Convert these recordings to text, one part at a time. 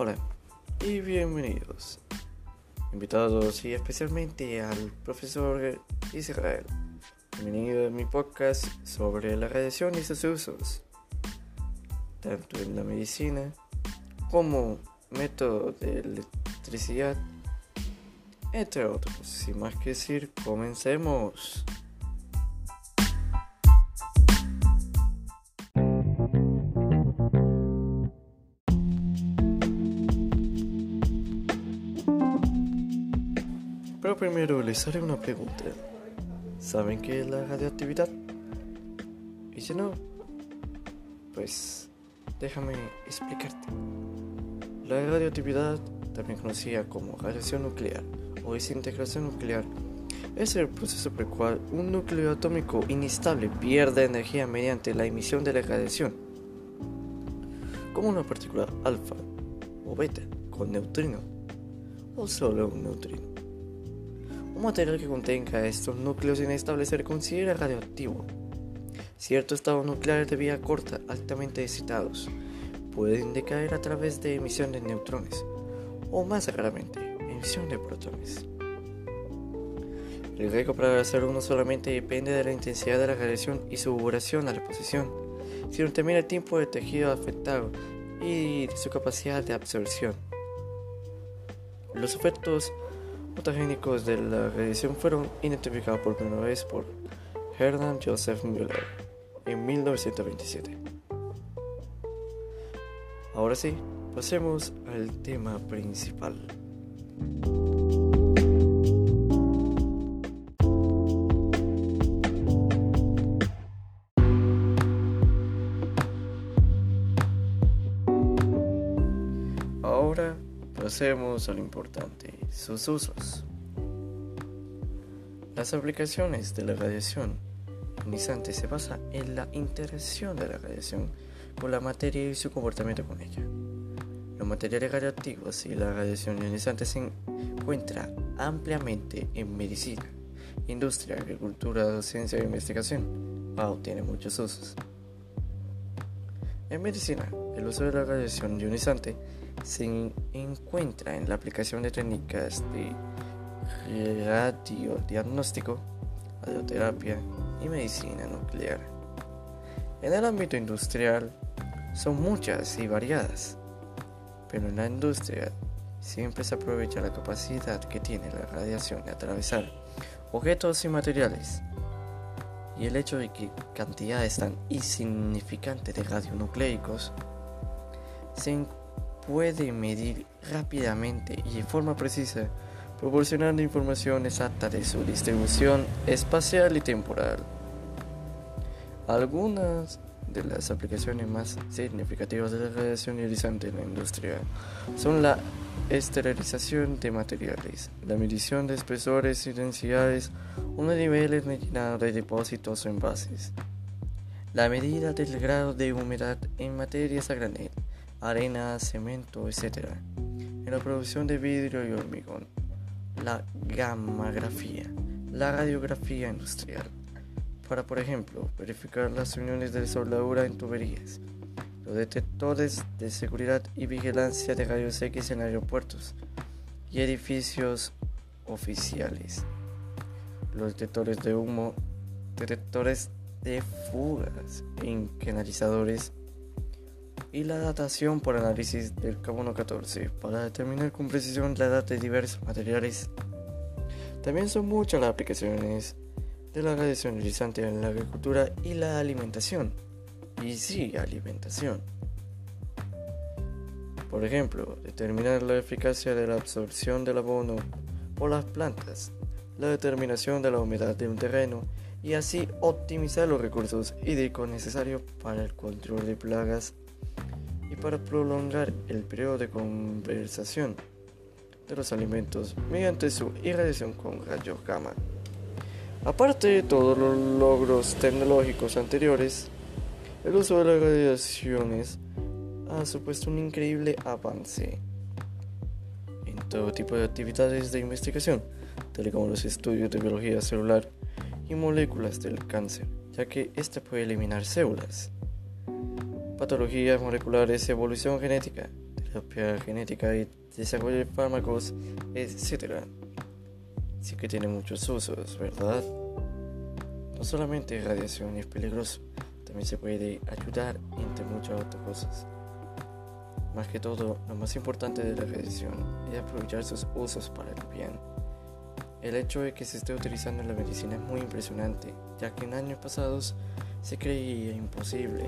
Hola y bienvenidos, invitados y especialmente al profesor Israel. Bienvenido a mi podcast sobre la radiación y sus usos, tanto en la medicina como método de electricidad, entre otros. Sin más que decir, comencemos. Pero primero les haré una pregunta. ¿Saben qué es la radioactividad? Y si no, pues déjame explicarte. La radioactividad, también conocida como radiación nuclear o desintegración nuclear, es el proceso por el cual un núcleo atómico inestable pierde energía mediante la emisión de la radiación, como una partícula alfa o beta con neutrino o solo un neutrino. Un material que contenga estos núcleos inestables se considera radioactivo. Cierto estado nuclear de vida corta altamente excitados pueden decaer a través de emisión de neutrones o más raramente emisión de protones. El riesgo para hacer uno solamente depende de la intensidad de la radiación y su duración a la exposición, sino también el tiempo del tejido afectado y su capacidad de absorción. Los efectos mutagénicos de la radiación fueron identificados por primera vez por Hermann Joseph Müller en 1927. Ahora sí, pasemos al tema principal. Pasemos a lo importante, sus usos. Las aplicaciones de la radiación ionizante se basan en la interacción de la radiación con la materia y su comportamiento con ella. Los materiales radioactivos y la radiación ionizante se encuentran ampliamente en medicina, industria, agricultura, docencia e investigación. Wow, tiene muchos usos. En medicina, el uso de la radiación ionizante se encuentra en la aplicación de técnicas de radiodiagnóstico, radioterapia y medicina nuclear. En el ámbito industrial son muchas y variadas, pero en la industria siempre se aprovecha la capacidad que tiene la radiación de atravesar objetos y materiales y el hecho de que cantidades tan insignificantes de radionucleicos se puede medir rápidamente y de forma precisa, proporcionando información exacta de su distribución espacial y temporal. Algunas de las aplicaciones más significativas de la radiación ionizante en la industria son la esterilización de materiales, la medición de espesores y densidades o niveles de llenado de depósitos o envases, la medida del grado de humedad en materias a granel, arena, cemento, etc. En la producción de vidrio y hormigón, la gammagrafía, la radiografía industrial, para por ejemplo verificar las uniones de soldadura en tuberías, los detectores de seguridad y vigilancia de rayos X en aeropuertos y edificios oficiales, los detectores de humo, detectores de fugas en canalizadores y la datación por análisis del carbono 14 para determinar con precisión la edad de diversos materiales. También son muchas las aplicaciones de la radiación ionizante en la agricultura y la alimentación. Y sí, alimentación. Por ejemplo, determinar la eficacia de la absorción del abono por las plantas, la determinación de la humedad de un terreno y así optimizar los recursos hídricos necesarios para el control de plagas para prolongar el periodo de conversación de los alimentos mediante su irradiación con rayos gamma. Aparte de todos los logros tecnológicos anteriores, el uso de las radiaciones ha supuesto un increíble avance en todo tipo de actividades de investigación, tal como los estudios de biología celular y moléculas del cáncer, ya que ésta puede eliminar células, patologías moleculares evolución genética de propia genética y desarrollo de fármacos, etc. Sí que tiene muchos usos, ¿verdad? No solamente radiación es peligroso, también se puede ayudar entre muchas otras cosas. Más que todo, lo más importante de la radiación es aprovechar sus usos para el bien. El hecho de que se esté utilizando en la medicina es muy impresionante, ya que en años pasados se creía imposible.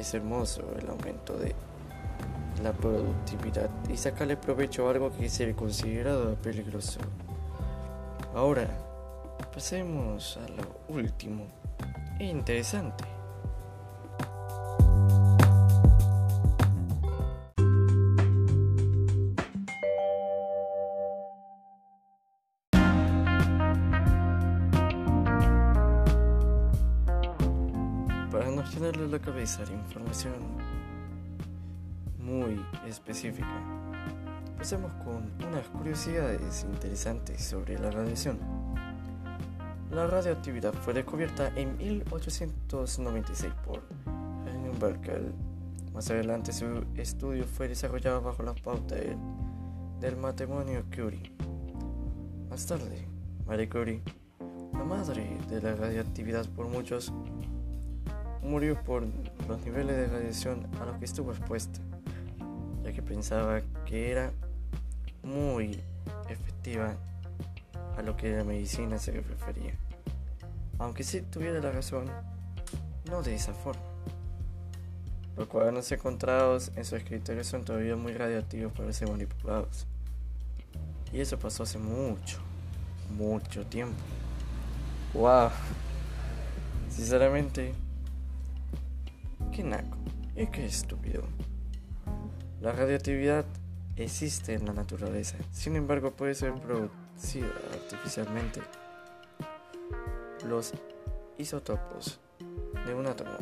Es hermoso el aumento de la productividad y sacarle provecho a algo que se considerado peligroso. Ahora, pasemos a lo último e interesante. Para no llenarle la cabeza de información muy específica, pasemos con unas curiosidades interesantes sobre la radiación. La radioactividad fue descubierta en 1896 por Henry Becquerel. Más adelante su estudio fue desarrollado bajo la pauta del matrimonio Curie. Más tarde, Marie Curie, la madre de la radioactividad por muchos, murió por los niveles de radiación a los que estuvo expuesta, ya que pensaba que era muy efectiva a lo que la medicina se refería. Aunque sí tuviera la razón, no de esa forma. Los cuadernos encontrados en su escritorio son todavía muy radioactivos para ser manipulados. Y eso pasó hace mucho, mucho tiempo. ¡Wow! Sinceramente, qué naco y qué estúpido. La radioactividad existe en la naturaleza, sin embargo puede ser producida artificialmente. Los isótopos de un átomo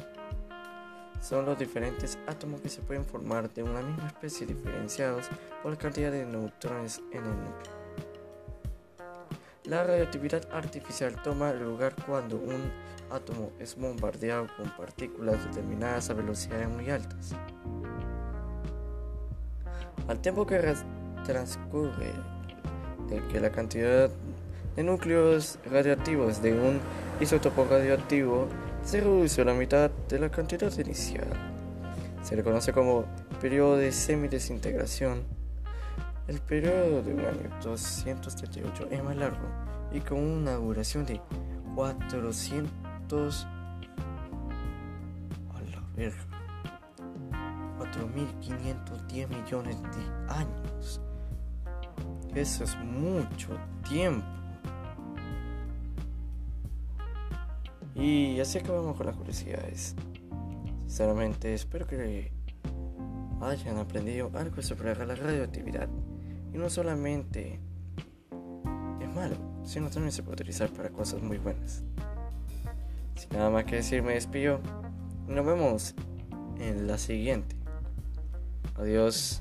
son los diferentes átomos que se pueden formar de una misma especie diferenciados por la cantidad de neutrones en el núcleo. La radioactividad artificial toma lugar cuando un átomo es bombardeado con partículas determinadas a velocidades muy altas. Al tiempo que transcurre de que la cantidad de núcleos radioactivos de un isótopo radioactivo se reduce a la mitad de la cantidad inicial. Se le conoce como periodo de semidesintegración. El periodo de un año 238 es más largo y con una duración de 400 a la verga 4.510 millones de años. Eso es mucho tiempo. Y así acabamos con las curiosidades. Sinceramente, espero que hayan aprendido algo sobre la radioactividad. No solamente es malo, sino también se puede utilizar para cosas muy buenas. Sin nada más que decir, me despido. Nos vemos en la siguiente. Adiós.